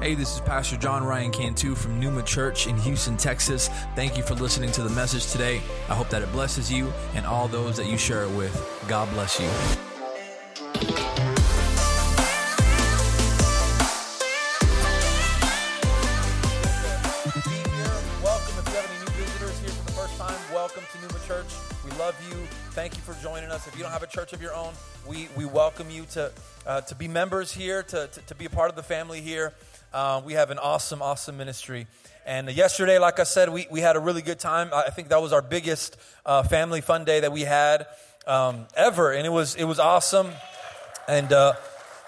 Hey, this is Pastor John Ryan Cantu from Numa Church in Houston, Texas. Thank you for listening to the message today. I hope that it blesses you and all those that you share it with. God bless you. Welcome. If you have any new visitors here for the first time, welcome to Numa Church. We love you. Thank you for joining us. If you don't have a church of your own, we, we welcome you to, uh, to be members here, to, to, to be a part of the family here. Uh, we have an awesome, awesome ministry. And yesterday, like I said, we, we had a really good time. I think that was our biggest uh, family fun day that we had um, ever. And it was, it was awesome. And, uh,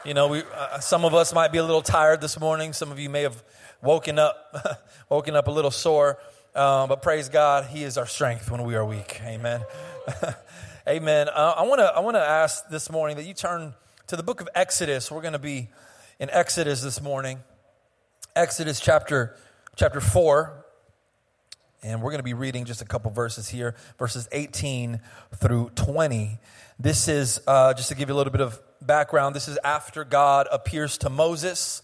you know, we, uh, some of us might be a little tired this morning. Some of you may have woken up, woken up a little sore. Um, but praise God, He is our strength when we are weak. Amen. Amen. Uh, I want to I want to ask this morning that you turn to the book of Exodus. We're going to be in Exodus this morning. Exodus chapter chapter 4 and we're going to be reading just a couple verses here verses 18 through 20 this is uh, just to give you a little bit of background this is after god appears to moses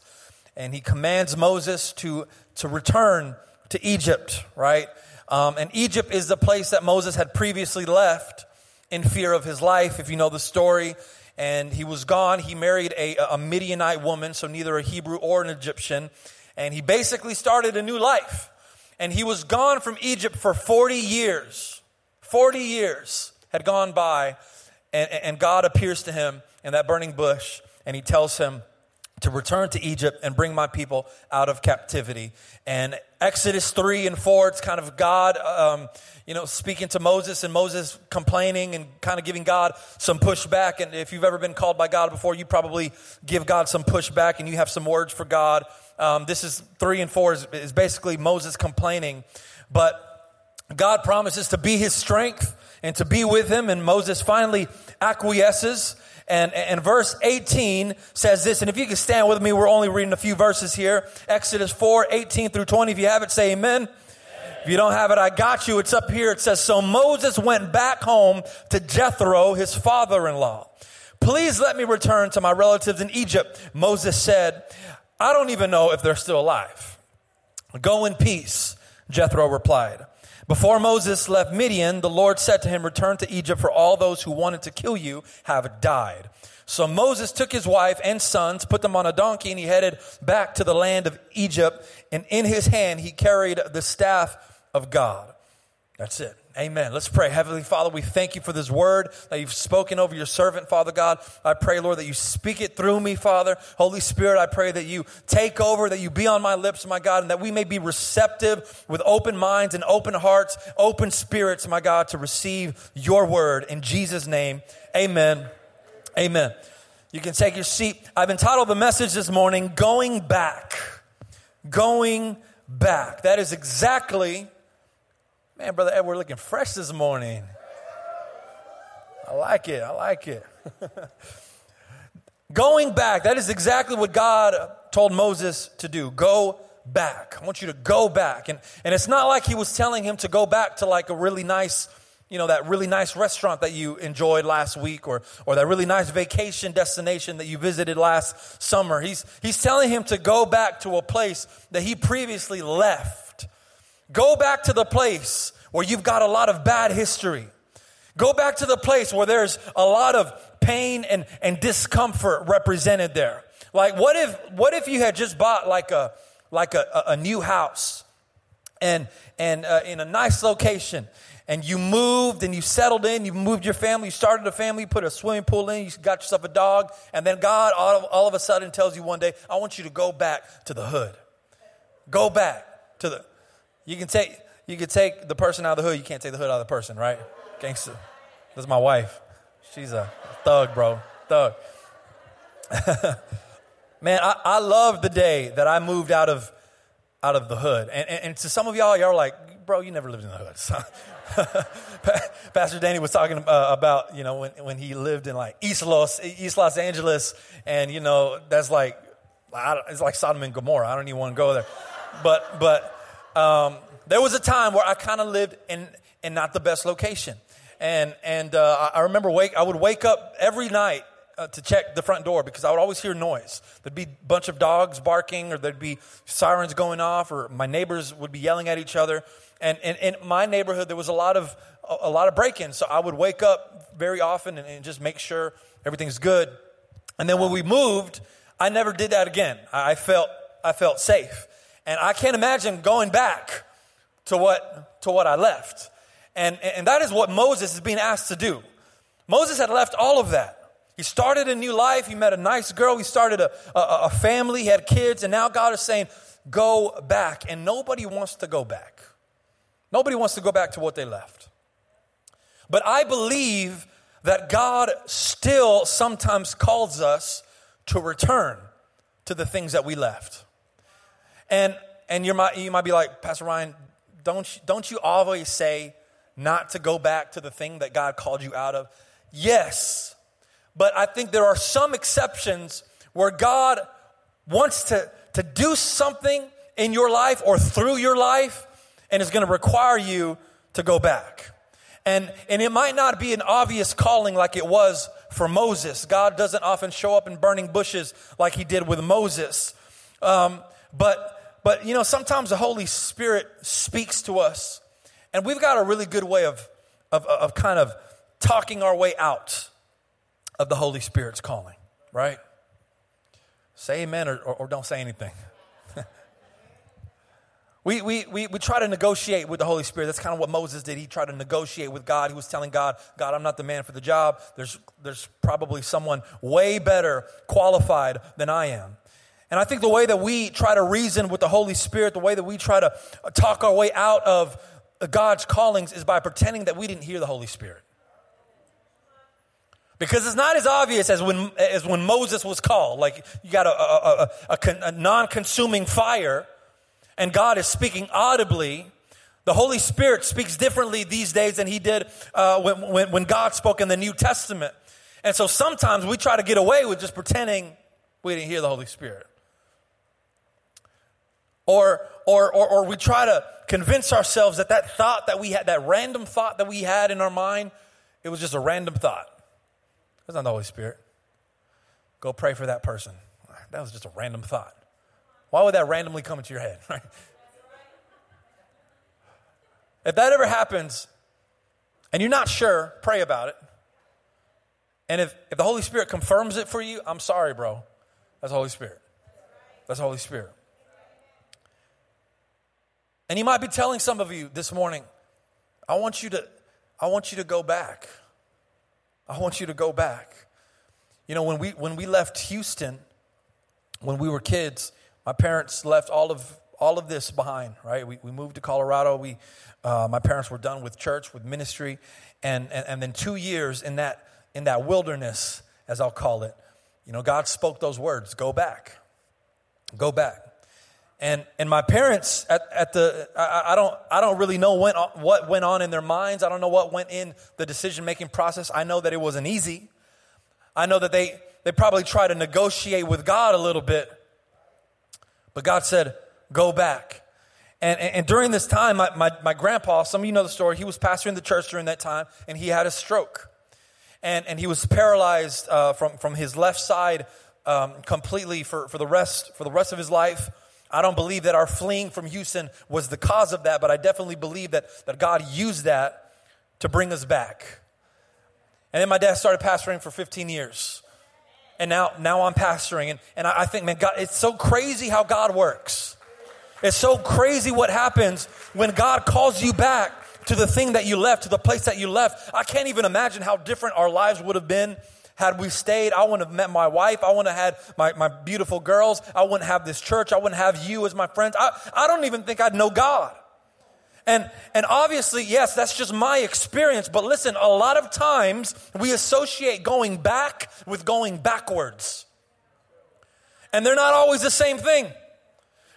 and he commands moses to to return to egypt right? Um, and egypt is the place that moses had previously left in fear of his life if you know the story. And he was gone. He married a, a midianite woman so neither a hebrew or an egyptian and he basically started a new life. And he was gone from Egypt for 40 years. 40 years had gone by, and, and God appears to him in that burning bush, and he tells him, to return to Egypt and bring my people out of captivity. And Exodus 3 and 4, it's kind of God, um, you know, speaking to Moses and Moses complaining and kind of giving God some pushback. And if you've ever been called by God before, you probably give God some pushback and you have some words for God. Um, this is three and four is, is basically Moses complaining, but God promises to be his strength and to be with him. And Moses finally acquiesces. And, and verse 18 says this, and if you can stand with me, we're only reading a few verses here. Exodus 4, 18 through 20. If you have it, say amen. If you don't have it, I got you. It's up here. It says, So Moses went back home to Jethro, his father in law. Please let me return to my relatives in Egypt. Moses said, I don't even know if they're still alive. Go in peace, Jethro replied. Before Moses left Midian, the Lord said to him, Return to Egypt, for all those who wanted to kill you have died. So Moses took his wife and sons, put them on a donkey, and he headed back to the land of Egypt. And in his hand, he carried the staff of God. That's it. Amen. Let's pray. Heavenly Father, we thank you for this word that you've spoken over your servant, Father God. I pray, Lord, that you speak it through me, Father. Holy Spirit, I pray that you take over, that you be on my lips, my God, and that we may be receptive with open minds and open hearts, open spirits, my God, to receive your word. In Jesus' name, amen. Amen. You can take your seat. I've entitled the message this morning, Going Back. Going Back. That is exactly Man, Brother Ed, we're looking fresh this morning. I like it. I like it. Going back, that is exactly what God told Moses to do. Go back. I want you to go back. And, and it's not like he was telling him to go back to like a really nice, you know, that really nice restaurant that you enjoyed last week or, or that really nice vacation destination that you visited last summer. He's, he's telling him to go back to a place that he previously left. Go back to the place where you've got a lot of bad history. Go back to the place where there's a lot of pain and, and discomfort represented there. Like what if what if you had just bought like a like a, a new house and and uh, in a nice location and you moved and you settled in, you moved your family, you started a family, you put a swimming pool in, you got yourself a dog, and then God all of, all of a sudden tells you one day, I want you to go back to the hood. Go back to the you can take you can take the person out of the hood. You can't take the hood out of the person, right? Gangster. That's my wife. She's a thug, bro. Thug. Man, I, I love the day that I moved out of out of the hood. And, and, and to some of y'all, y'all are like, bro, you never lived in the hood. Pastor Danny was talking uh, about, you know, when, when he lived in like East Los, East Los Angeles, and, you know, that's like, it's like Sodom and Gomorrah. I don't even want to go there. But, but, um, there was a time where I kind of lived in, in not the best location. And, and uh, I remember wake, I would wake up every night uh, to check the front door because I would always hear noise. There'd be a bunch of dogs barking, or there'd be sirens going off, or my neighbors would be yelling at each other. And, in my neighborhood, there was a lot of a, lot of break-ins, so I would wake up very often and, and just make sure everything's good. And then when we moved, I never did that again. I felt I felt safe, and I can't imagine going back to what to what I left. And, and that is what Moses is being asked to do. Moses had left all of that. He started a new life. He met a nice girl. He started a, a, a family. He had kids. And now God is saying, go back. And nobody wants to go back. Nobody wants to go back to what they left. But I believe that God still sometimes calls us to return to the things that we left. And, and you might, you might be like, Pastor Ryan, don't, don't you always say not to go back to the thing that God called you out of? Yes. But I think there are some exceptions where God wants to, to do something in your life or through your life and is going to require you to go back. And, and it might not be an obvious calling like it was for Moses. God doesn't often show up in burning bushes like he did with Moses. Um, but, but, you know, sometimes the Holy Spirit speaks to us, and we've got a really good way of, of, of kind of talking our way out of the Holy Spirit's calling, right? Say amen or, or, or don't say anything. we, we, we, we try to negotiate with the Holy Spirit. That's kind of what Moses did. He tried to negotiate with God. He was telling God, God, I'm not the man for the job. There's, there's probably someone way better qualified than I am. And I think the way that we try to reason with the Holy Spirit, the way that we try to talk our way out of God's callings is by pretending that we didn't hear the Holy Spirit. Because it's not as obvious as when, as when Moses was called. Like you got a, a, a, a non-consuming fire and God is speaking audibly. The Holy Spirit speaks differently these days than he did uh, when, when, when God spoke in the New Testament. And so sometimes we try to get away with just pretending we didn't hear the Holy Spirit. Or, or, or, or we try to convince ourselves that that thought that we had, that random thought that we had in our mind, it was just a random thought. That's not the Holy Spirit. Go pray for that person. That was just a random thought. Why would that randomly come into your head? If that ever happens and you're not sure, pray about it. And if, if the Holy Spirit confirms it for you, I'm sorry, bro. That's Holy Spirit. That's Holy Spirit. And he might be telling some of you this morning, I want you to, I want you to go back. I want you to go back. You know, when we when we left Houston, when we were kids, my parents left all of all of this behind. Right, we, we moved to Colorado. We, uh, my parents were done with church, with ministry, and, and and then two years in that in that wilderness, as I'll call it. You know, God spoke those words: "Go back, go back." And and my parents at, at the I, I don't I don't really know when, what went on in their minds. I don't know what went in the decision making process. I know that it wasn't easy. I know that they they probably tried to negotiate with God a little bit. But God said, "Go back." And, and, and during this time, my, my, my grandpa, some of you know the story, he was pastoring the church during that time, and he had a stroke. And, and he was paralyzed uh, from, from his left side um, completely for, for, the rest, for the rest of his life. I don't believe that our fleeing from Houston was the cause of that, but I definitely believe that, that God used that to bring us back. And then my dad started pastoring for 15 years. And now, now I'm pastoring. And, and I, I think, man, God, it's so crazy how God works. It's so crazy what happens when God calls you back to the thing that you left, to the place that you left. I can't even imagine how different our lives would have been had we stayed, I wouldn't have met my wife. I wouldn't have had my, my beautiful girls. I wouldn't have this church. I wouldn't have you as my friends. I, I don't even think I'd know God. And, and obviously, yes, that's just my experience. But listen, a lot of times we associate going back with going backwards. And they're not always the same thing.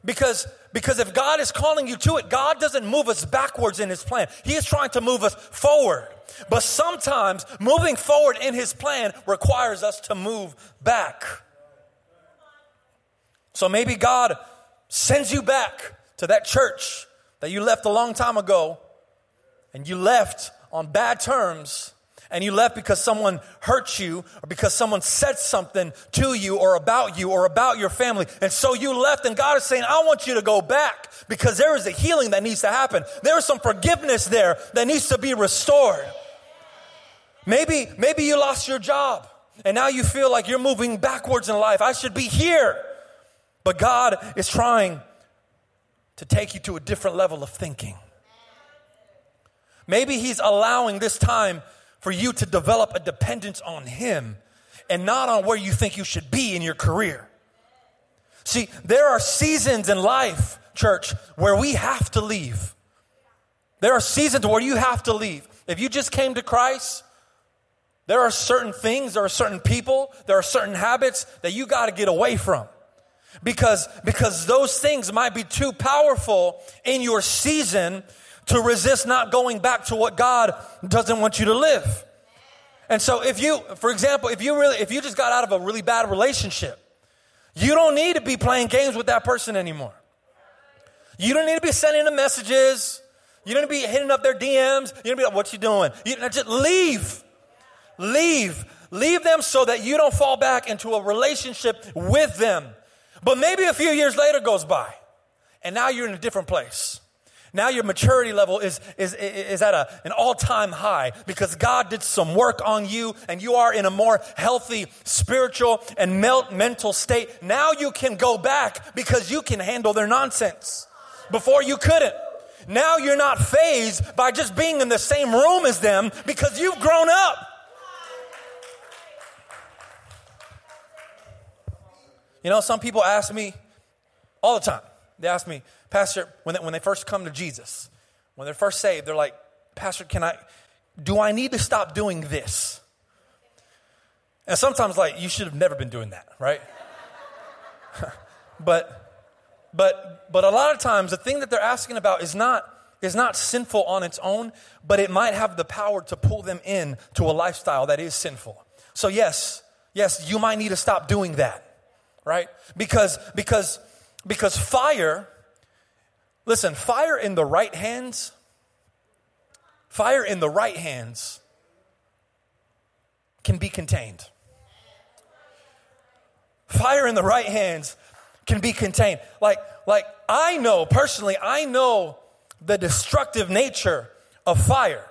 Because, because if God is calling you to it, God doesn't move us backwards in His plan. He is trying to move us forward. But sometimes moving forward in his plan requires us to move back. So maybe God sends you back to that church that you left a long time ago and you left on bad terms and you left because someone hurt you or because someone said something to you or about you or about your family. And so you left and God is saying, I want you to go back because there is a healing that needs to happen. There is some forgiveness there that needs to be restored. Maybe, maybe you lost your job and now you feel like you're moving backwards in life. I should be here. But God is trying to take you to a different level of thinking. Maybe He's allowing this time for you to develop a dependence on Him and not on where you think you should be in your career. See, there are seasons in life, church, where we have to leave. There are seasons where you have to leave. If you just came to Christ, there are certain things, there are certain people, there are certain habits that you got to get away from. Because, because those things might be too powerful in your season to resist not going back to what God doesn't want you to live. And so if you, for example, if you really, if you just got out of a really bad relationship, you don't need to be playing games with that person anymore. You don't need to be sending them messages. You don't need to be hitting up their DMs. You don't be like, what you doing? You just leave. Leave. Leave them so that you don't fall back into a relationship with them. But maybe a few years later goes by and now you're in a different place. Now your maturity level is, is, is at a, an all time high because God did some work on you and you are in a more healthy spiritual and mental state. Now you can go back because you can handle their nonsense. Before you couldn't. Now you're not fazed by just being in the same room as them because you've grown up. You know, some people ask me all the time, they ask me, Pastor, when they, when they first come to Jesus, when they're first saved, they're like, Pastor, can I, do I need to stop doing this? And sometimes, like, you should have never been doing that, right? but, but, but a lot of times, the thing that they're asking about is not, is not sinful on its own, but it might have the power to pull them in to a lifestyle that is sinful. So yes, yes, you might need to stop doing that, right? Because, because, because fire Listen, fire in the right hands, fire in the right hands can be contained. Fire in the right hands can be contained. Like, like I know personally, I know the destructive nature of fire.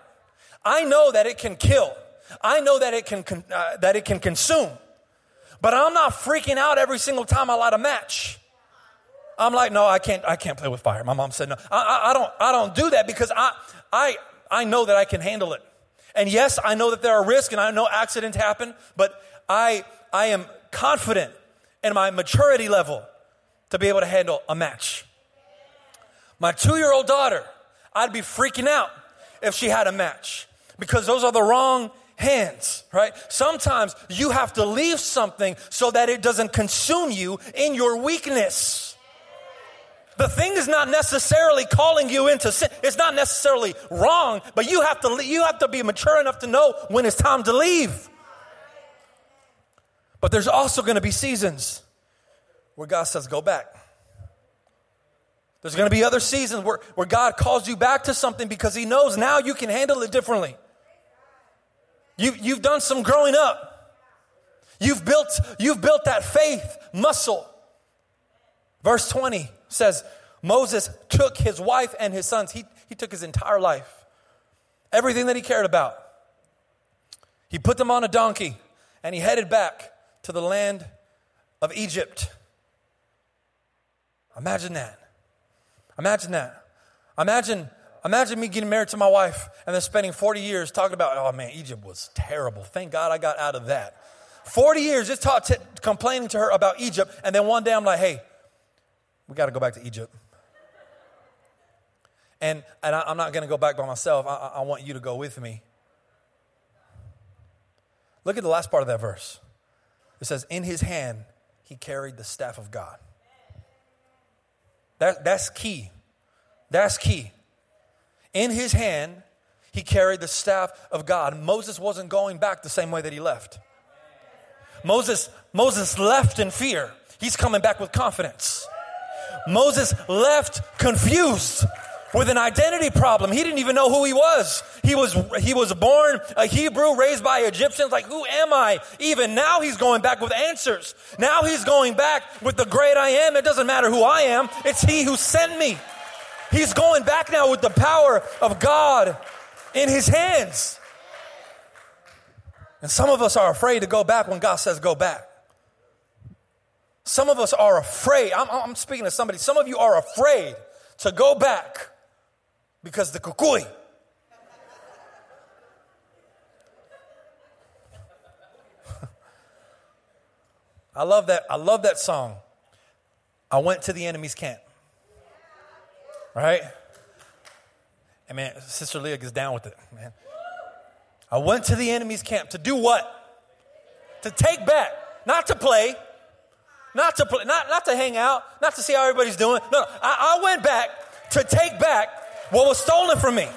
I know that it can kill. I know that it can uh, that it can consume. But I'm not freaking out every single time I light a match. I'm like, no, I can't, I can't play with fire. My mom said, no, I, I, I don't, I don't do that because I, I, I know that I can handle it. And yes, I know that there are risks and I know accidents happen, but I, I am confident in my maturity level to be able to handle a match. My two year old daughter, I'd be freaking out if she had a match because those are the wrong hands, right? Sometimes you have to leave something so that it doesn't consume you in your weakness. The thing is not necessarily calling you into sin. It's not necessarily wrong, but you have to you have to be mature enough to know when it's time to leave. But there's also going to be seasons where God says, go back. There's going to be other seasons where, where God calls you back to something because He knows now you can handle it differently. You, you've done some growing up. You've built, you've built that faith muscle. Verse 20 says Moses took his wife and his sons, he, he took his entire life, everything that he cared about. He put them on a donkey and he headed back to the land of Egypt. Imagine that. Imagine that. Imagine, imagine me getting married to my wife and then spending 40 years talking about, oh man, Egypt was terrible. Thank God I got out of that. 40 years just taught t- complaining to her about Egypt, and then one day I'm like, hey, we got to go back to Egypt. And, and I, am not going to go back by myself. I, I want you to go with me. Look at the last part of that verse. It says, In his hand, he carried the staff of God. That, that's key. That's key. In his hand, he carried the staff of God. Moses wasn't going back the same way that he left. Moses, Moses left in fear. He's coming back with confidence. Moses left confused, with an identity problem. He didn't even know who he was. He was, he was born a Hebrew raised by Egyptians. Like, who am I? Even now he's going back with answers. Now he's going back with the great I am. It doesn't matter who I am. It's he who sent me. He's going back now with the power of God in his hands. And some of us are afraid to go back when God says go back. Some of us are afraid. I'm, I'm speaking to somebody. Some of you are afraid to go back because the kukui. I love that. I love that song. I went to the enemy's camp. Right? And man, Sister Leah gets down with it, man. I went to the enemy's camp to do what? To take back, not to play, not to play, not, not to hang out, not to see how everybody's doing. No, I, I went back to take back what was stolen from me.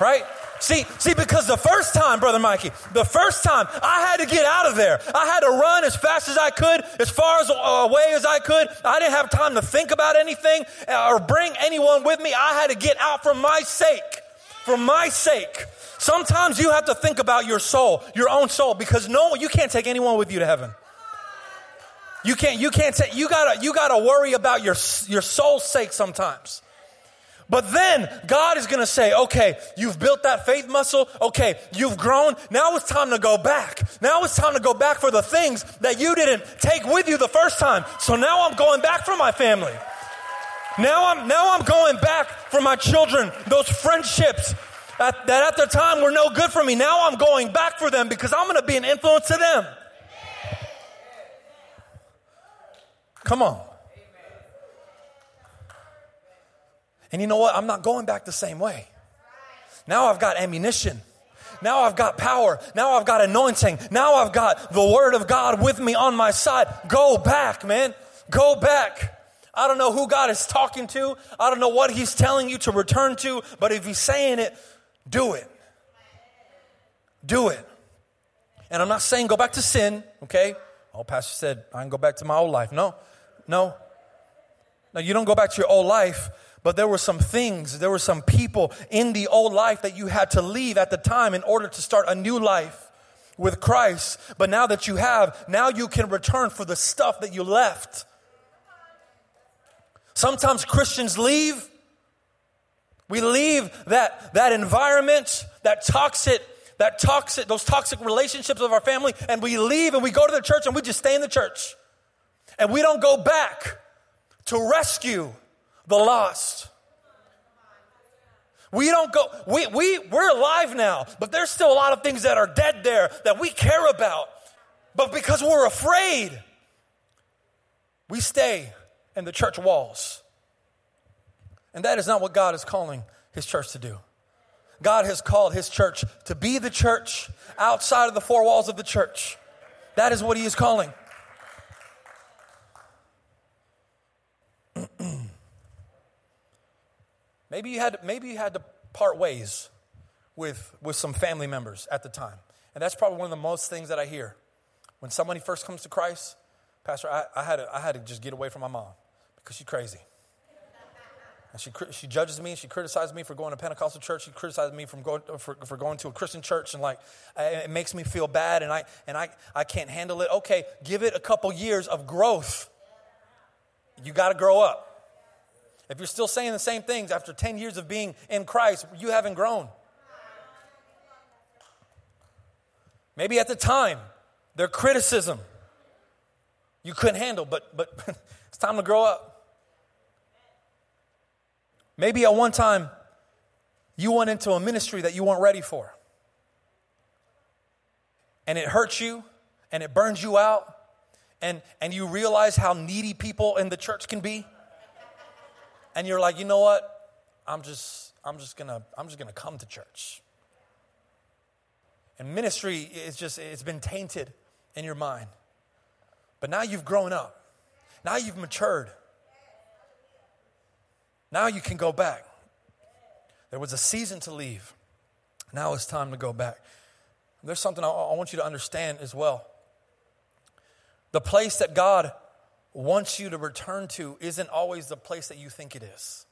Right? See, see, because the first time, Brother Mikey, the first time I had to get out of there. I had to run as fast as I could, as far as uh, away as I could. I didn't have time to think about anything uh, or bring anyone with me. I had to get out for my sake. For my sake. Sometimes you have to think about your soul, your own soul, because no, you can't take anyone with you to heaven. You can't, you can't take, you gotta, you gotta worry about your, your soul's sake sometimes. But then God is going to say, okay, you've built that faith muscle. Okay, you've grown. Now it's time to go back. Now it's time to go back for the things that you didn't take with you the first time. So now I'm going back for my family. Now I'm, now I'm going back for my children, those friendships that, that at the time were no good for me. Now I'm going back for them because I'm going to be an influence to them. Come on. And you know what? I'm not going back the same way. Now I've got ammunition. Now I've got power. Now I've got anointing. Now I've got the word of God with me on my side. Go back, man. Go back. I don't know who God is talking to. I don't know what He's telling you to return to, but if He's saying it, do it. Do it. And I'm not saying go back to sin, okay? Oh, Pastor said, I can go back to my old life. No, no. No, you don't go back to your old life, but there were some things, there were some people in the old life that you had to leave at the time in order to start a new life with Christ. But now that you have, now you can return for the stuff that you left. Sometimes Christians leave. We leave that, that environment, that toxic, that toxic, those toxic relationships of our family, and we leave and we go to the church and we just stay in the church. And we don't go back to rescue the lost. We don't go, we, we, we're alive now, but there's still a lot of things that are dead there that we care about. But because we're afraid, we stay in the church walls. And that is not what God is calling his church to do. God has called his church to be the church outside of the four walls of the church. That is what he is calling. Maybe you had, maybe you had to part ways with, with some family members at the time. And that's probably one of the most things that I hear. When somebody first comes to Christ, Pastor, I, I, had, to, I had to just get away from my mom because she's crazy. And she, she judges me, and she criticizes me for going to Pentecostal church, she criticizes me from going, for, for going to a Christian church, and like, it makes me feel bad, and, I, and I, I can't handle it. Okay, give it a couple years of growth. You got to grow up. If you're still saying the same things after 10 years of being in Christ, you haven't grown. Maybe at the time, their criticism you couldn't handle, but, but it's time to grow up. Maybe at one time, you went into a ministry that you weren't ready for. And it hurts you and it burns you out. And, and you realize how needy people in the church can be and you're like, you know what? I'm just, I'm just gonna, I'm just gonna come to church. And ministry is just, it's been tainted in your mind. But now you've grown up. Now you've matured. Now you can go back. There was a season to leave. Now it's time to go back. There's something I, I want you to understand as well. The place that God wants you to return to isn't always the place that you think it is.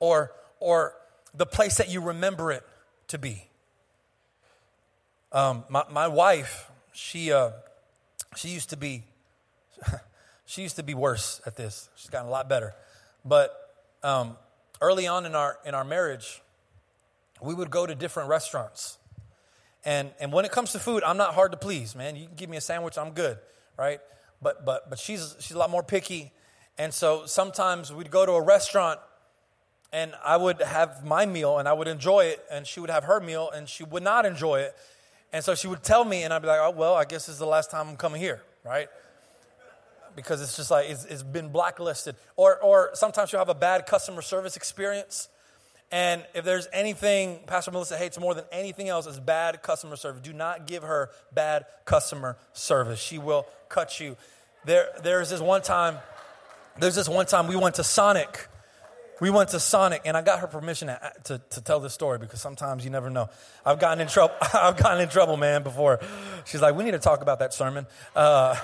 or, or the place that you remember it to be. Um, my, my wife, she, uh, she used to be, she used to be worse at this. She's gotten a lot better. But um, early on in our, in our marriage, we would go to different restaurants. And, and when it comes to food, I'm not hard to please, man. You can give me a sandwich, I'm good, right? But, but, but she's, she's a lot more picky. And so sometimes we'd go to a restaurant and I would have my meal and I would enjoy it, and she would have her meal and she would not enjoy it. And so she would tell me, and I'd be like, oh, well, I guess this is the last time I'm coming here, right? Because it's just like, it's, it's been blacklisted. Or, or sometimes she'll have a bad customer service experience. And if there's anything Pastor Melissa hates more than anything else, is bad customer service. Do not give her bad customer service. She will cut you. There, there's this one time, there's this one time we went to Sonic we went to Sonic, and I got her permission to, to, to, tell this story because sometimes you never know. I've gotten in trouble. I've gotten in trouble, man. Before she's like, "We need to talk about that sermon." Uh,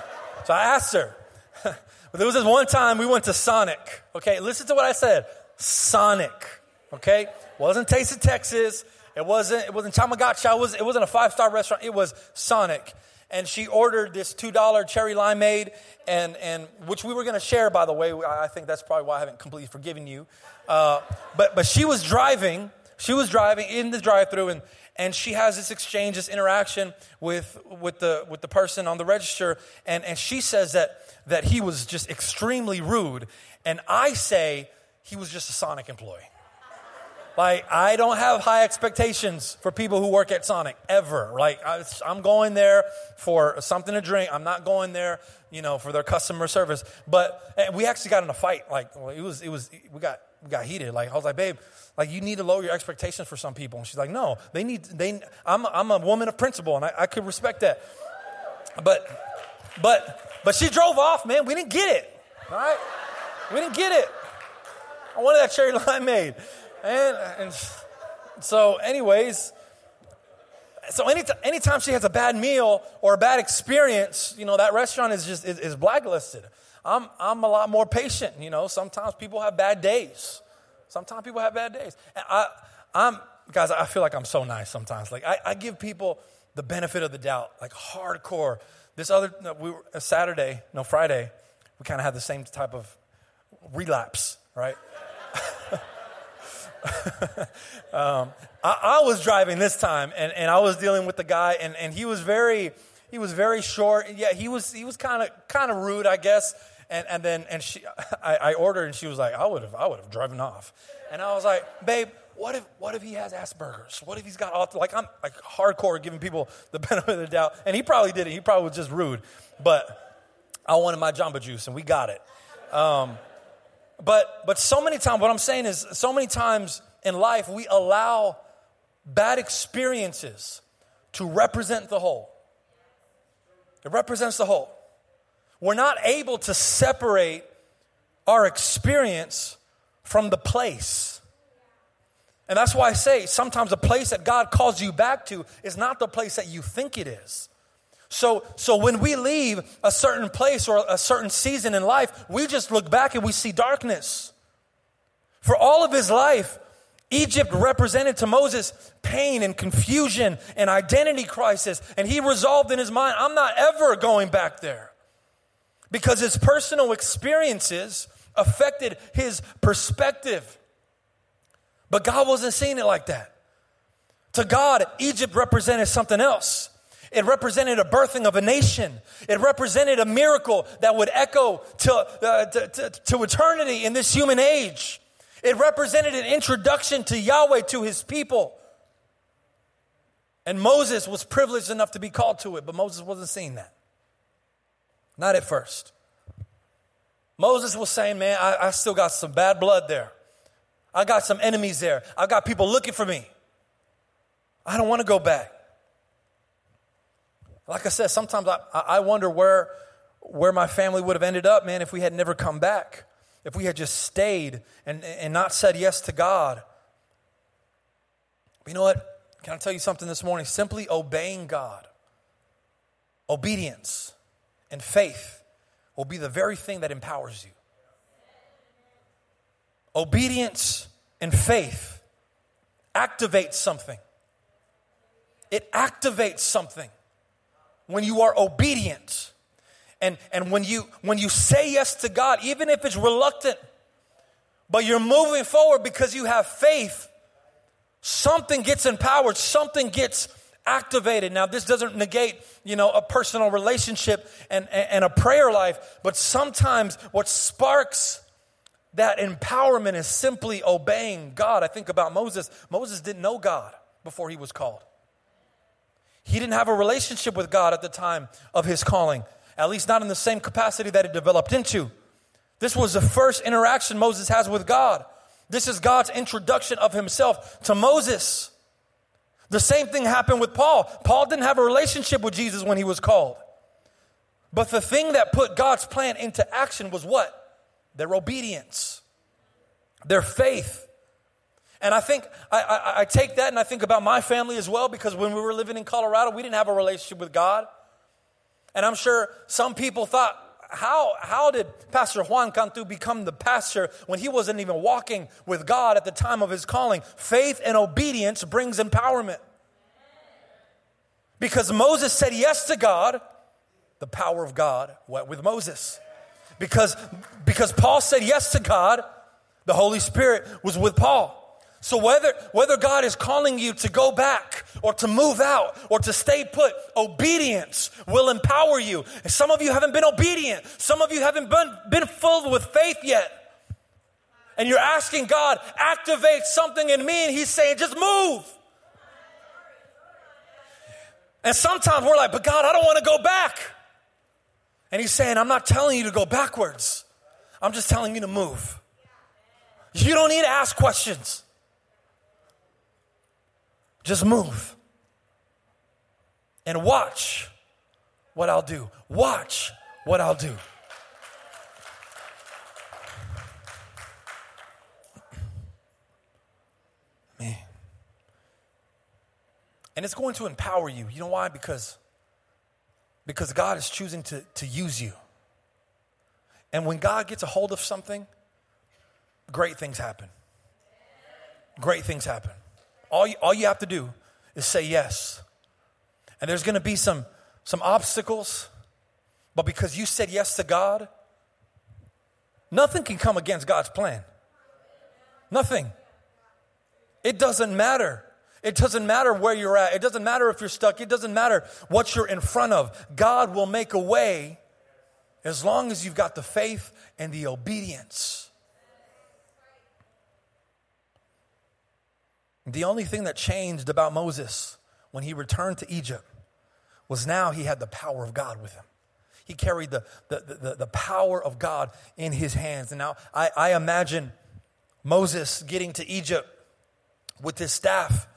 so I asked her. but there was this one time we went to Sonic. Okay, listen to what I said. Sonic. Okay, wasn't Taste of Texas. It wasn't. It wasn't Tamagotchi. It was. It wasn't a five star restaurant. It was Sonic and she ordered this $2 cherry limeade, and, and which we were going to share, by the way. I think that's probably why I haven't completely forgiven you. Uh, but, but she was driving, she was driving in the drive through, and, and she has this exchange, this interaction with, with, the, with the person on the register, and, and she says that, that he was just extremely rude. And I say he was just a Sonic employee. Like, I don't have high expectations for people who work at Sonic ever. Like, I, am going there for something to drink. I'm not going there, you know, for their customer service. But eh, we actually got in a fight. Like, it was, it was, we got, we got heated. Like, I was like, babe, like, you need to lower your expectations for some people. And she's like, no, they need, they, I'm, I'm a woman of principle and I, I could respect that. But, but, but she drove off, man. We didn't get it. All right? We didn't get it. I wanted that cherry limeade. And, and so, anyways, so anytime, anytime she has a bad meal or a bad experience, you know, that restaurant is just is, is blacklisted. I'm, I'm a lot more patient, you know. Sometimes people have bad days. Sometimes people have bad days. And I, I'm, guys, I feel like I'm so nice sometimes. Like, I, I give people the benefit of the doubt, like hardcore. This other, we were, uh, Saturday, no, Friday, we kind of had the same type of relapse, right? um, I, I, was driving this time, and, and I was dealing with the guy, and, and he was very he was very short. Yeah, he was he was kind of kind of rude, I guess. And and then and she I, I ordered, and she was like, I would have I would have driven off, and I was like, babe. What if, what if he has Asperger's? What if he's got all, like I'm like hardcore giving people the benefit of the doubt, and he probably did it. He probably was just rude, but I wanted my Jamba Juice, and we got it. Um, but, but so many times, what I'm saying is, so many times in life, we allow bad experiences to represent the whole. It represents the whole. We're not able to separate our experience from the place. And that's why I say sometimes the place that God calls you back to is not the place that you think it is. So, so when we leave a certain place or a certain season in life, we just look back and we see darkness. For all of his life, Egypt represented to Moses pain and confusion and identity crisis. And he resolved in his mind, I'm not ever going back there. Because his personal experiences affected his perspective. But God wasn't seeing it like that. To God, Egypt represented something else. It represented a birthing of a nation. It represented a miracle that would echo to, uh, to, to, to, eternity in this human age. It represented an introduction to Yahweh to his people. And Moses was privileged enough to be called to it, but Moses wasn't seeing that. Not at first. Moses was saying, Man, I, I still got some bad blood there. I got some enemies there. I got people looking for me. I don't want to go back. Like I said, sometimes I, I wonder where, where my family would have ended up, man, if we had never come back, if we had just stayed and, and not said yes to God. But you know what? Can I tell you something this morning? Simply obeying God, obedience, and faith will be the very thing that empowers you. Obedience and faith activates something. It activates something when you are obedient. And, and when, you, when you say yes to God, even if it's reluctant, but you're moving forward because you have faith, something gets empowered, something gets activated. Now, this doesn't negate, you know, a personal relationship and, and a prayer life, but sometimes what sparks that empowerment is simply obeying God. I think about Moses. Moses didn't know God before he was called. He didn't have a relationship with God at the time of his calling, at least not in the same capacity that it developed into. This was the first interaction Moses has with God. This is God's introduction of himself to Moses. The same thing happened with Paul. Paul didn't have a relationship with Jesus when he was called. But the thing that put God's plan into action was what? Their obedience, their faith. And I think I, I, I, take that and I think about my family as well because when we were living in Colorado, we didn't have a relationship with God. And I'm sure some people thought, how, how did Pastor Juan Cantu become the pastor when he wasn't even walking with God at the time of his calling? Faith and obedience brings empowerment. Because Moses said yes to God, the power of God went with Moses. Because, because Paul said yes to God, the Holy Spirit was with Paul. So whether, whether God is calling you to go back or to move out or to stay put, obedience will empower you. And some of you haven't been obedient. Some of you haven't been, been filled with faith yet. And you're asking God, activate something in me. And he's saying, just move. And sometimes we're like, but God, I don't want to go back. And he's saying, I'm not telling you to go backwards. I'm just telling you to move. You don't need to ask questions. Just move and watch what I'll do. Watch what I'll do. Man. And it's going to empower you. You know why? Because, because God is choosing to, to use you. And when God gets a hold of something, great things happen. Great things happen. All you, all you have to do is say yes. And there's going to be some, some obstacles, but because you said yes to God, nothing can come against God's plan. Nothing. It doesn't matter. It doesn't matter where you're at. It doesn't matter if you're stuck. It doesn't matter what you're in front of. God will make a way as long as you've got the faith and the obedience. The only thing that changed about Moses when he returned to Egypt was now he had the power of God with him. He carried the, the, the, the power of God in his hands. And now I, I imagine Moses getting to Egypt with his staff.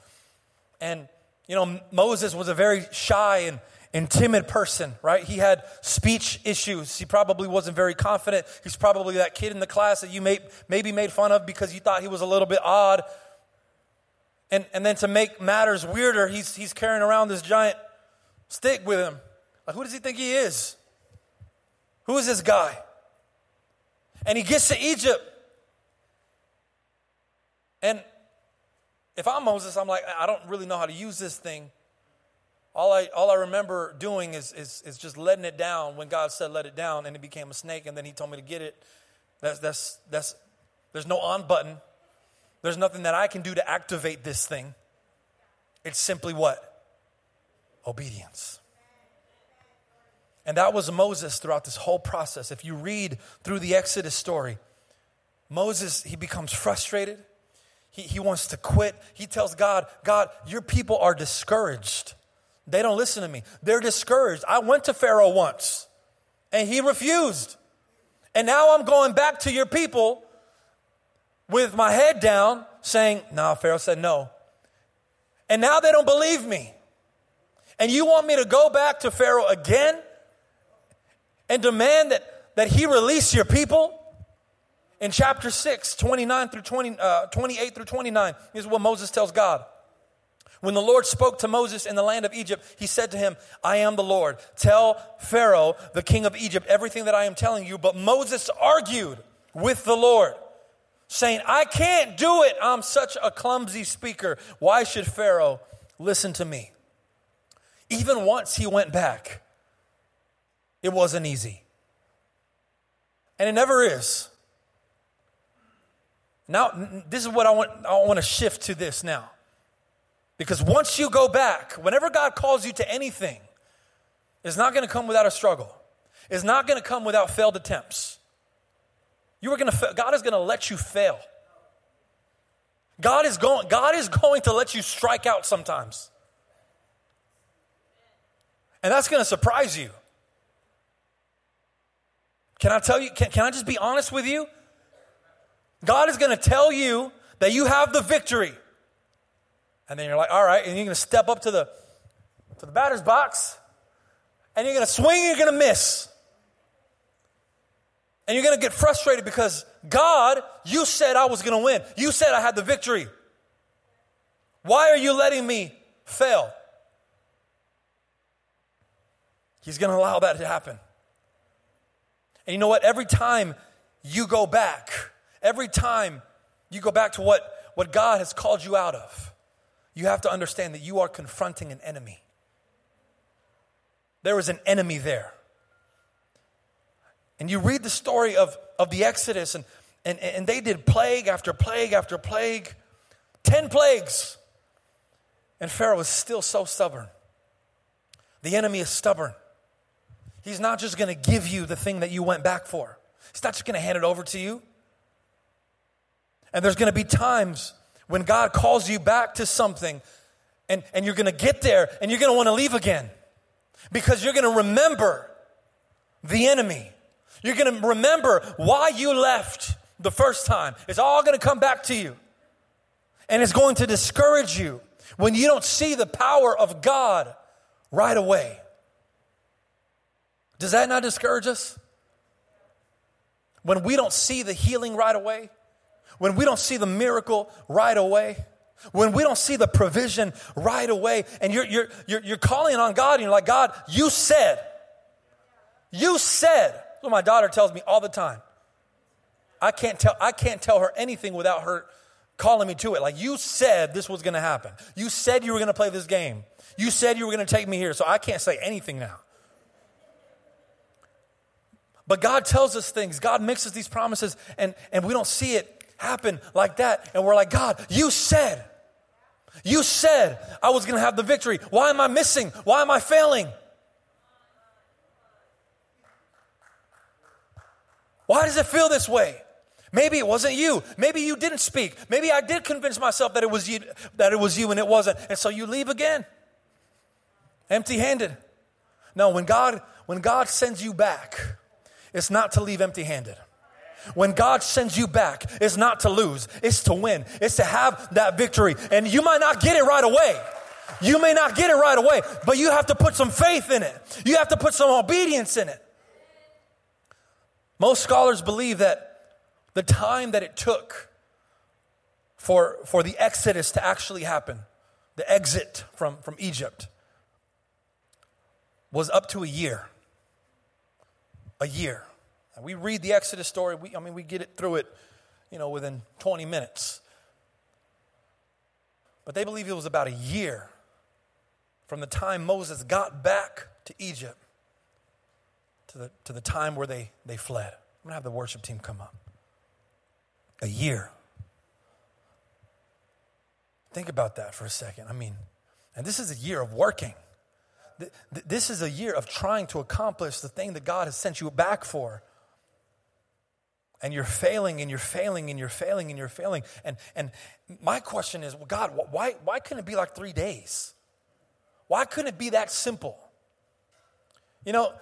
And, you know, Moses was a very shy and, and timid person, right? He had speech issues. He probably wasn't very confident. He's probably that kid in the class that you may, maybe made fun of because you thought he was a little bit odd. And, and then to make matters weirder, he's, he's carrying around this giant stick with him. Like, who does he think he is? Who is this guy? And he gets to Egypt. And if I'm Moses, I'm like, I don't really know how to use this thing. All I, all I remember doing is, is, is just letting it down when God said let it down, and it became a snake, and then he told me to get it. That's, that's, that's, there's no on button. There's nothing that I can do to activate this thing. It's simply what? Obedience. And that was Moses throughout this whole process. If you read through the Exodus story, Moses, he becomes frustrated. He, he wants to quit. He tells God, God, your people are discouraged. They don't listen to me. They're discouraged. I went to Pharaoh once and he refused. And now I'm going back to your people with my head down saying, No, nah, Pharaoh said no. And now they don't believe me. And you want me to go back to Pharaoh again and demand that, that he release your people? In chapter 6, 29 through 20, uh, 28 through 29, is what Moses tells God. When the Lord spoke to Moses in the land of Egypt, he said to him, I am the Lord. Tell Pharaoh, the king of Egypt, everything that I am telling you. But Moses argued with the Lord. Saying, I can't do it. I'm such a clumsy speaker. Why should Pharaoh listen to me? Even once he went back, it wasn't easy. And it never is. Now, this is what I want, I want to shift to this now. Because once you go back, whenever God calls you to anything, it's not going to come without a struggle. It's not going to come without failed attempts. You are going to God is going to let you fail. God is going God is going to let you strike out sometimes. And that's going to surprise you. Can I tell you can, can I just be honest with you? God is going to tell you that you have the victory. And then you're like, all right, and you're going to step up to the, to the batter's box, and you're going to swing, you're going to miss. And you're going to get frustrated because God, you said I was going to win. You said I had the victory. Why are you letting me fail? He's going to allow that to happen. And you know what? Every time you go back, every time you go back to what, what God has called you out of, you have to understand that you are confronting an enemy. There is an enemy there. And you read the story of, of the Exodus, and, and, and they did plague after plague after plague 10 plagues. And Pharaoh is still so stubborn. The enemy is stubborn. He's not just going to give you the thing that you went back for, he's not just going to hand it over to you. And there's going to be times when God calls you back to something and, and you're going to get there and you're going to want to leave again because you're going to remember the enemy. You're going to remember why you left the first time. It's all going to come back to you. And it's going to discourage you when you don't see the power of God right away. Does that not discourage us? When we don't see the healing right away, when we don't see the miracle right away, when we don't see the provision right away, and you're, you're, you're, you're calling on God and you're like, God, you said, you said, what my daughter tells me all the time. I can't tell, I can't tell her anything without her calling me to it. Like, you said this was going to happen. You said you were going to play this game. You said you were going to take me here, so I can't say anything now. But God tells us things. God makes us these promises, and, and we don't see it happen like that. And we're like, God, you said, you said I was going to have the victory. Why am I missing? Why am I failing? Why does it feel this way? Maybe it wasn't you. Maybe you didn't speak. Maybe I did convince myself that it was you, that it was you and it wasn't. And so you leave again. Empty-handed. No, when God when God sends you back, it's not to leave empty-handed. When God sends you back, it's not to lose, it's to win. It's to have that victory. And you might not get it right away. You may not get it right away, but you have to put some faith in it. You have to put some obedience in it. Most scholars believe that the time that it took for, for the exodus to actually happen, the exit from, from Egypt, was up to a year. A year. And we read the Exodus story, we, I mean, we get it through it, you know, within 20 minutes. But they believe it was about a year from the time Moses got back to Egypt to the, to the time where they, they fled. I'm going to have the worship team come up. A year. Think about that for a second. I mean, and this is a year of working. This is a year of trying to accomplish the thing that God has sent you back for and you're failing and you're failing and you're failing and you're failing. And, and my question is, well, God, why, why couldn't it be like three days? Why couldn't it be that simple? You know,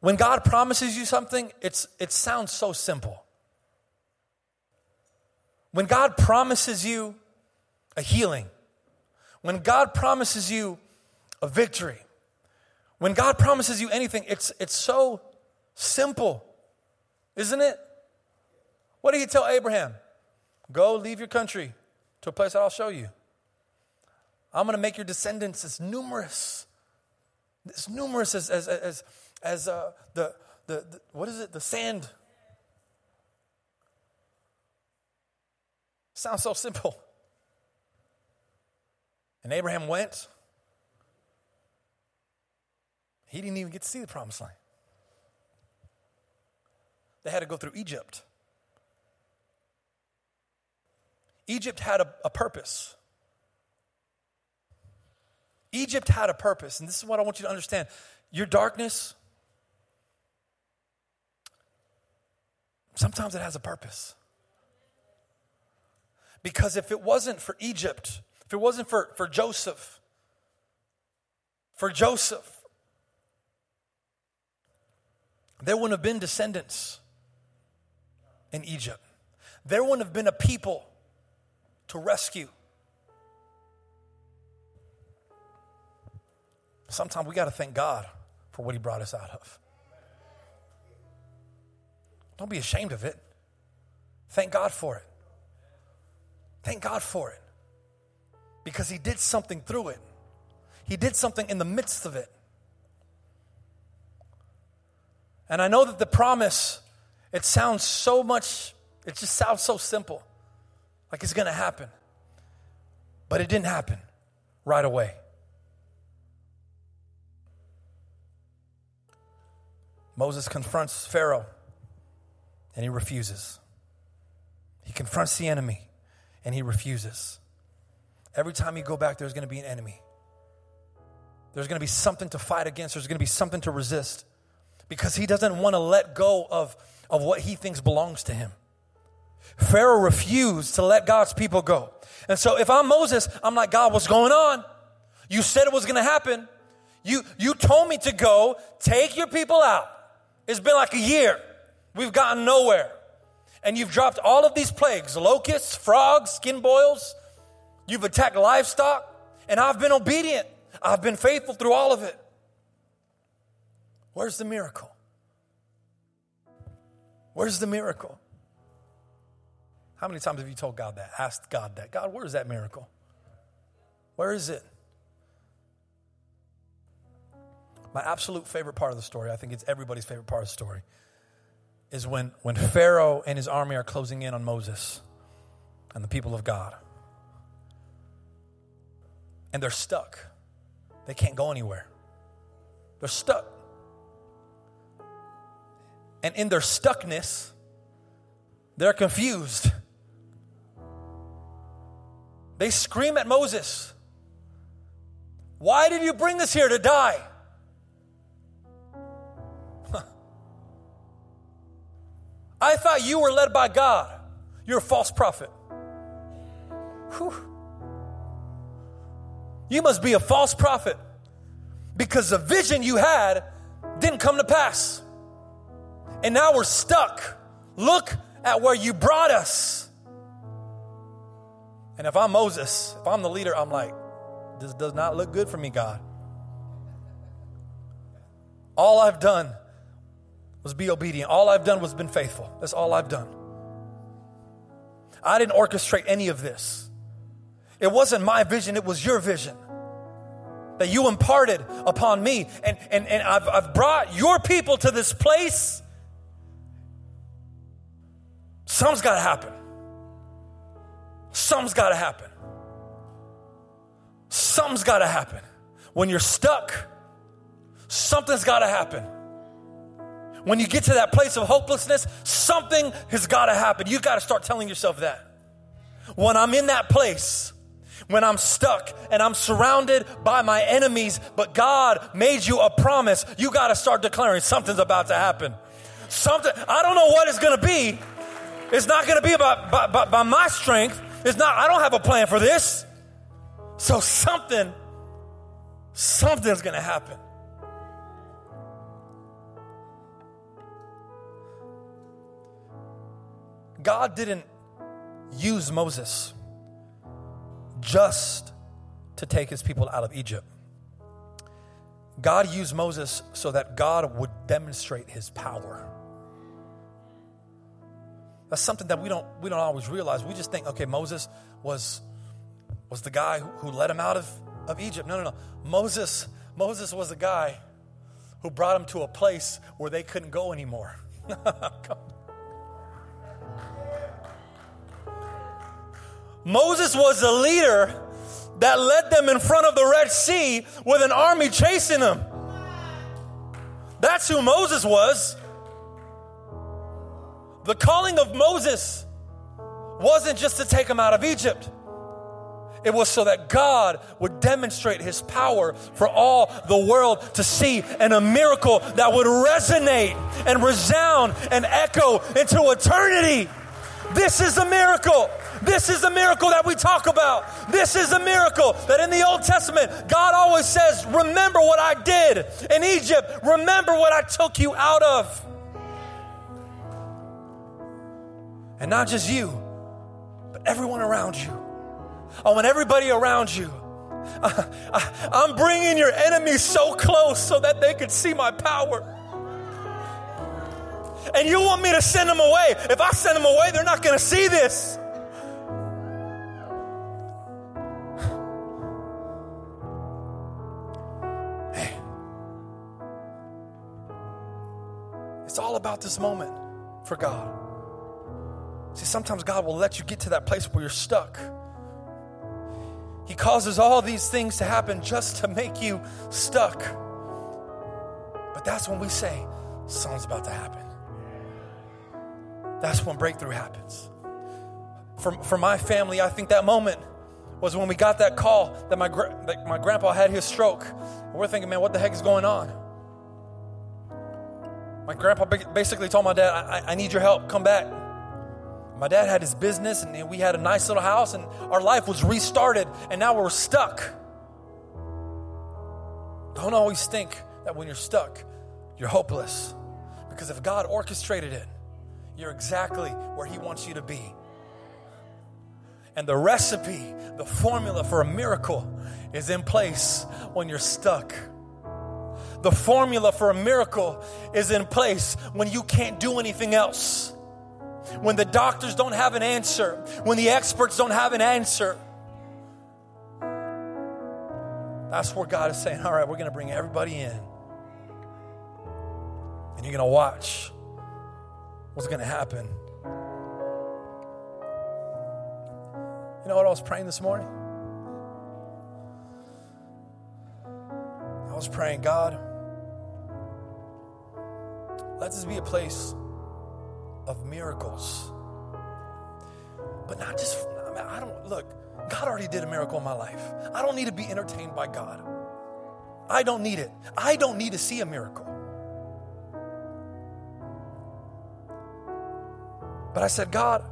when God promises you something, it's, it sounds so simple. When God promises you a healing, when God promises you a victory, when God promises you anything, it's, it's so simple, isn't it? What did he tell Abraham? Go leave your country to a place that I'll show you. I'm going to make your descendants as numerous, as numerous as, as, as, as uh, the, the, the, what is it, the sand. Sounds so simple. And Abraham went. He didn't even get to see the promised land. They had to go through Egypt. Egypt had a, a purpose. Egypt had a purpose, and this is what I want you to understand. Your darkness, sometimes it has a purpose. Because if it wasn't for Egypt, if it wasn't for, for Joseph, for Joseph, there wouldn't have been descendants in Egypt. There wouldn't have been a people to rescue. Sometimes we got to thank God for what He brought us out of. Don't be ashamed of it. Thank God for it. Thank God for it. Because He did something through it, He did something in the midst of it. And I know that the promise, it sounds so much, it just sounds so simple, like it's gonna happen. But it didn't happen right away. Moses confronts Pharaoh and he refuses. He confronts the enemy and he refuses. Every time you go back, there's going to be an enemy. There's going to be something to fight against, there's going to be something to resist because he doesn't want to let go of, of what he thinks belongs to him. Pharaoh refused to let God's people go. And so if I'm Moses, I'm like, God, what's going on? You said it was going to happen. You, you told me to go, take your people out. It's been like a year. We've gotten nowhere. And you've dropped all of these plagues locusts, frogs, skin boils. You've attacked livestock. And I've been obedient. I've been faithful through all of it. Where's the miracle? Where's the miracle? How many times have you told God that? Asked God that. God, where's that miracle? Where is it? My absolute favorite part of the story, I think it's everybody's favorite part of the story, is when, when Pharaoh and his army are closing in on Moses and the people of God. And they're stuck. They can't go anywhere. They're stuck. And in their stuckness, they're confused. They scream at Moses, Why did you bring us here to die? I thought you were led by God. You're a false prophet. Whew. You must be a false prophet because the vision you had didn't come to pass. And now we're stuck. Look at where you brought us. And if I'm Moses, if I'm the leader, I'm like, this does not look good for me, God. All I've done was be obedient. All I've done was been faithful. That's all I've done. I didn't orchestrate any of this. It wasn't my vision, it was your vision that you imparted upon me. And, and, and I've, I've brought your people to this place. Something's got to happen. Something's got to happen. Something's got to happen. When you're stuck, something's got to happen. When you get to that place of hopelessness, something has got to happen. You got to start telling yourself that. When I'm in that place, when I'm stuck and I'm surrounded by my enemies, but God made you a promise, you got to start declaring something's about to happen. Something, I don't know what it's going to be. It's not going to be about by, by, by my strength. It's not, I don't have a plan for this. So something, something's going to happen. God didn't use Moses just to take his people out of Egypt. God used Moses so that God would demonstrate his power. That's something that we don't we don't always realize. We just think, okay, Moses was was the guy who, led him out of, of Egypt. No, no, no. Moses, Moses was the guy who brought him to a place where they couldn't go anymore. Moses was a leader that led them in front of the Red Sea with an army chasing them. That's who Moses was. The calling of Moses wasn't just to take them out of Egypt. It was so that God would demonstrate his power for all the world to see and a miracle that would resonate and resound and echo into eternity. This is a miracle. This is a miracle that we talk about. This is a miracle that in the Old Testament, God always says, Remember what I did in Egypt. Remember what I took you out of. And not just you, but everyone around you. I want everybody around you. I, am bringing your enemies so close so that they could see my power. And you want me to send them away. If I send them away, they're not going to see this. Hey. It's all about this moment for God. See, sometimes God will let you get to that place where you're stuck. He causes all these things to happen just to make you stuck. But that's when we say, something's about to happen. That's when breakthrough happens. For, for my family, I think that moment was when we got that call that my, that my grandpa had his stroke. And we're thinking, man, what the heck is going on? My grandpa basically told my dad, I, I need your help, come back. My dad had his business and we had a nice little house and our life was restarted and now we're stuck. Don't always think that when you're stuck, you're hopeless. Because if God orchestrated it, you're exactly where He wants you to be. And the recipe, the formula for a miracle is in place when you're stuck. The formula for a miracle is in place when you can't do anything else when the doctors don't have an answer, when the experts don't have an answer. That's where God is saying, All right, we're going to bring everybody in. And you're going to watch what's going to happen. You know what I was praying this morning? I was praying, God, let this be a place of miracles. But not just, I, mean, I don't, look, God already did a miracle in my life. I don't need to be entertained by God. I don't need it. I don't need to see a miracle. But I said, God,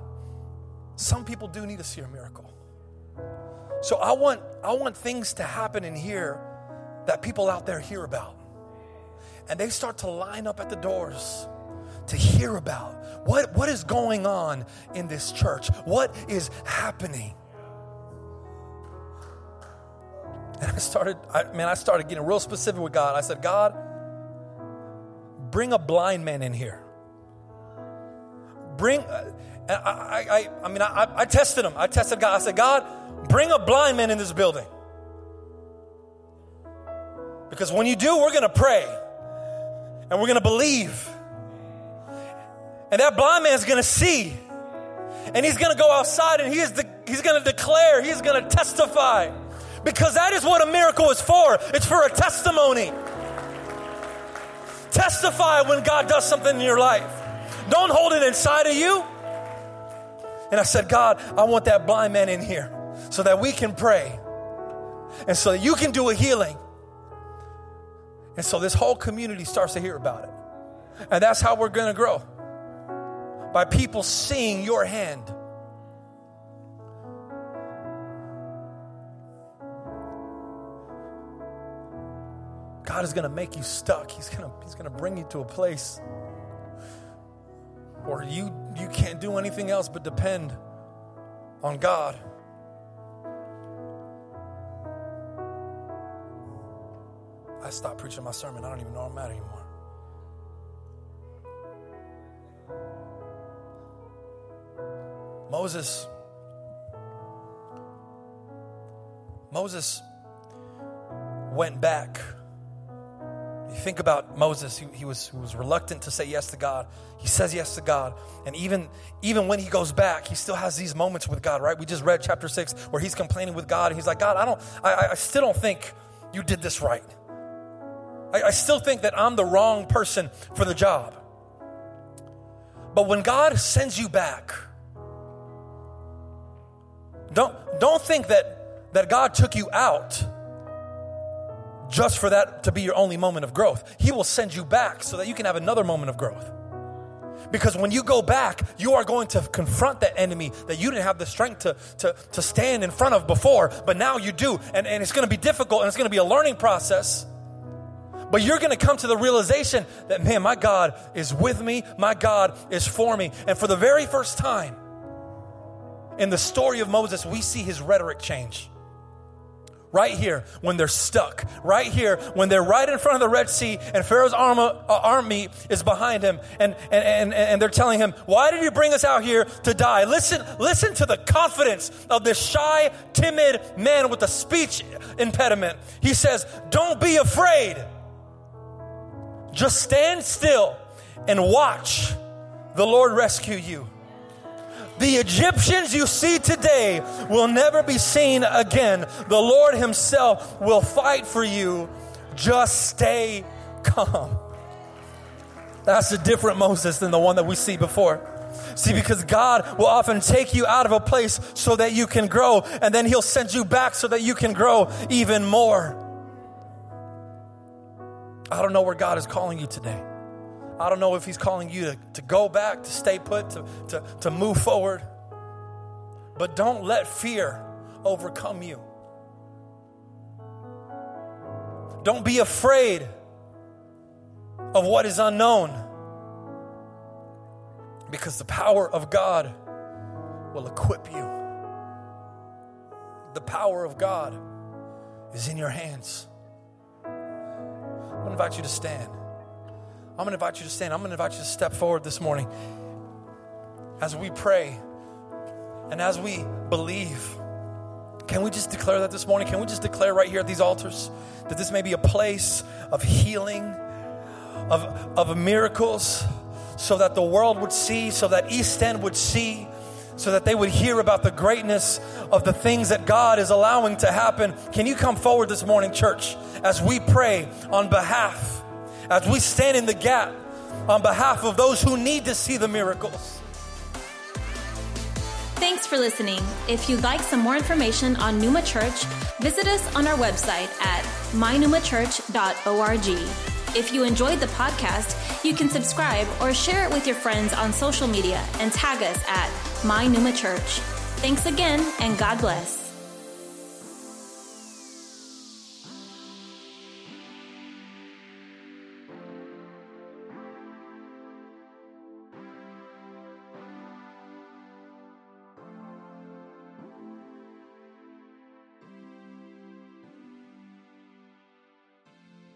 some people do need to see a miracle. So I want I want things to happen in here that people out there hear about. And they start to line up at the doors to hear about what, what is going on in this church, what is happening. And I started, I, man, I started getting real specific with God. I said, God, bring a blind man in here. Bring, uh, I, I, I, mean, I, I tested him. I tested God. I said, God, bring a blind man in this building. Because when you do, we're going to pray and we're going to believe and that blind man's gonna see. And he's gonna go outside and he is de- he's gonna declare, he's gonna testify. Because that is what a miracle is for. It's for a testimony. Testify when God does something in your life. Don't hold it inside of you. And I said, God, I want that blind man in here so that we can pray and so that you can do a healing. And so this whole community starts to hear about it. And that's how we're going to grow by people seeing your hand. God is going to make you stuck. He's going to, he's going to bring you to a place where you, you can't do anything else but depend on God. I stopped preaching my sermon. I don't even know I'm at anymore. Moses Moses went back. You think about Moses, he, he, was, he was reluctant to say yes to God. He says yes to God. And even, even when he goes back, he still has these moments with God, right? We just read chapter six where he's complaining with God. And he's like, God, I, don't, I, I still don't think you did this right. I, I still think that I'm the wrong person for the job. But when God sends you back, don't, don't think that, that God took you out just for that to be your only moment of growth. He will send you back so that you can have another moment of growth. Because when you go back, you are going to confront that enemy that you didn't have the strength to, to, to stand in front of before, but now you do. And, and it's going to be difficult and it's going to be a learning process. But you're going to come to the realization that, man, my God is with me, my God is for me. And for the very first time in the story of Moses, we see his rhetoric change right here when they're stuck, right here when they're right in front of the Red Sea and Pharaoh's uh, army is behind him and, and, and, and they're telling him, Why did you bring us out here to die? Listen, listen to the confidence of this shy, timid man with a speech impediment. He says, Don't be afraid. Just stand still and watch the Lord rescue you. The Egyptians you see today will never be seen again. The Lord Himself will fight for you. Just stay calm. That's a different Moses than the one that we see before. See, because God will often take you out of a place so that you can grow, and then He'll send you back so that you can grow even more. I don't know where God is calling you today. I don't know if He's calling you to, to go back, to stay put, to, to, to move forward. But don't let fear overcome you. Don't be afraid of what is unknown because the power of God will equip you. The power of God is in your hands. To invite you to stand. I'm going to invite you to stand. I'm going to invite you to step forward this morning as we pray and as we believe. Can we just declare that this morning? Can we just declare right here at these altars that this may be a place of healing, of, of miracles, so that the world would see, so that East End would see, so that they would hear about the greatness of the things that God is allowing to happen? Can you come forward this morning, church, as we pray on behalf? As we stand in the gap on behalf of those who need to see the miracles. Thanks for listening. If you'd like some more information on Numa Church, visit us on our website at mynumachurch.org. If you enjoyed the podcast, you can subscribe or share it with your friends on social media and tag us at mynumachurch. Thanks again, and God bless.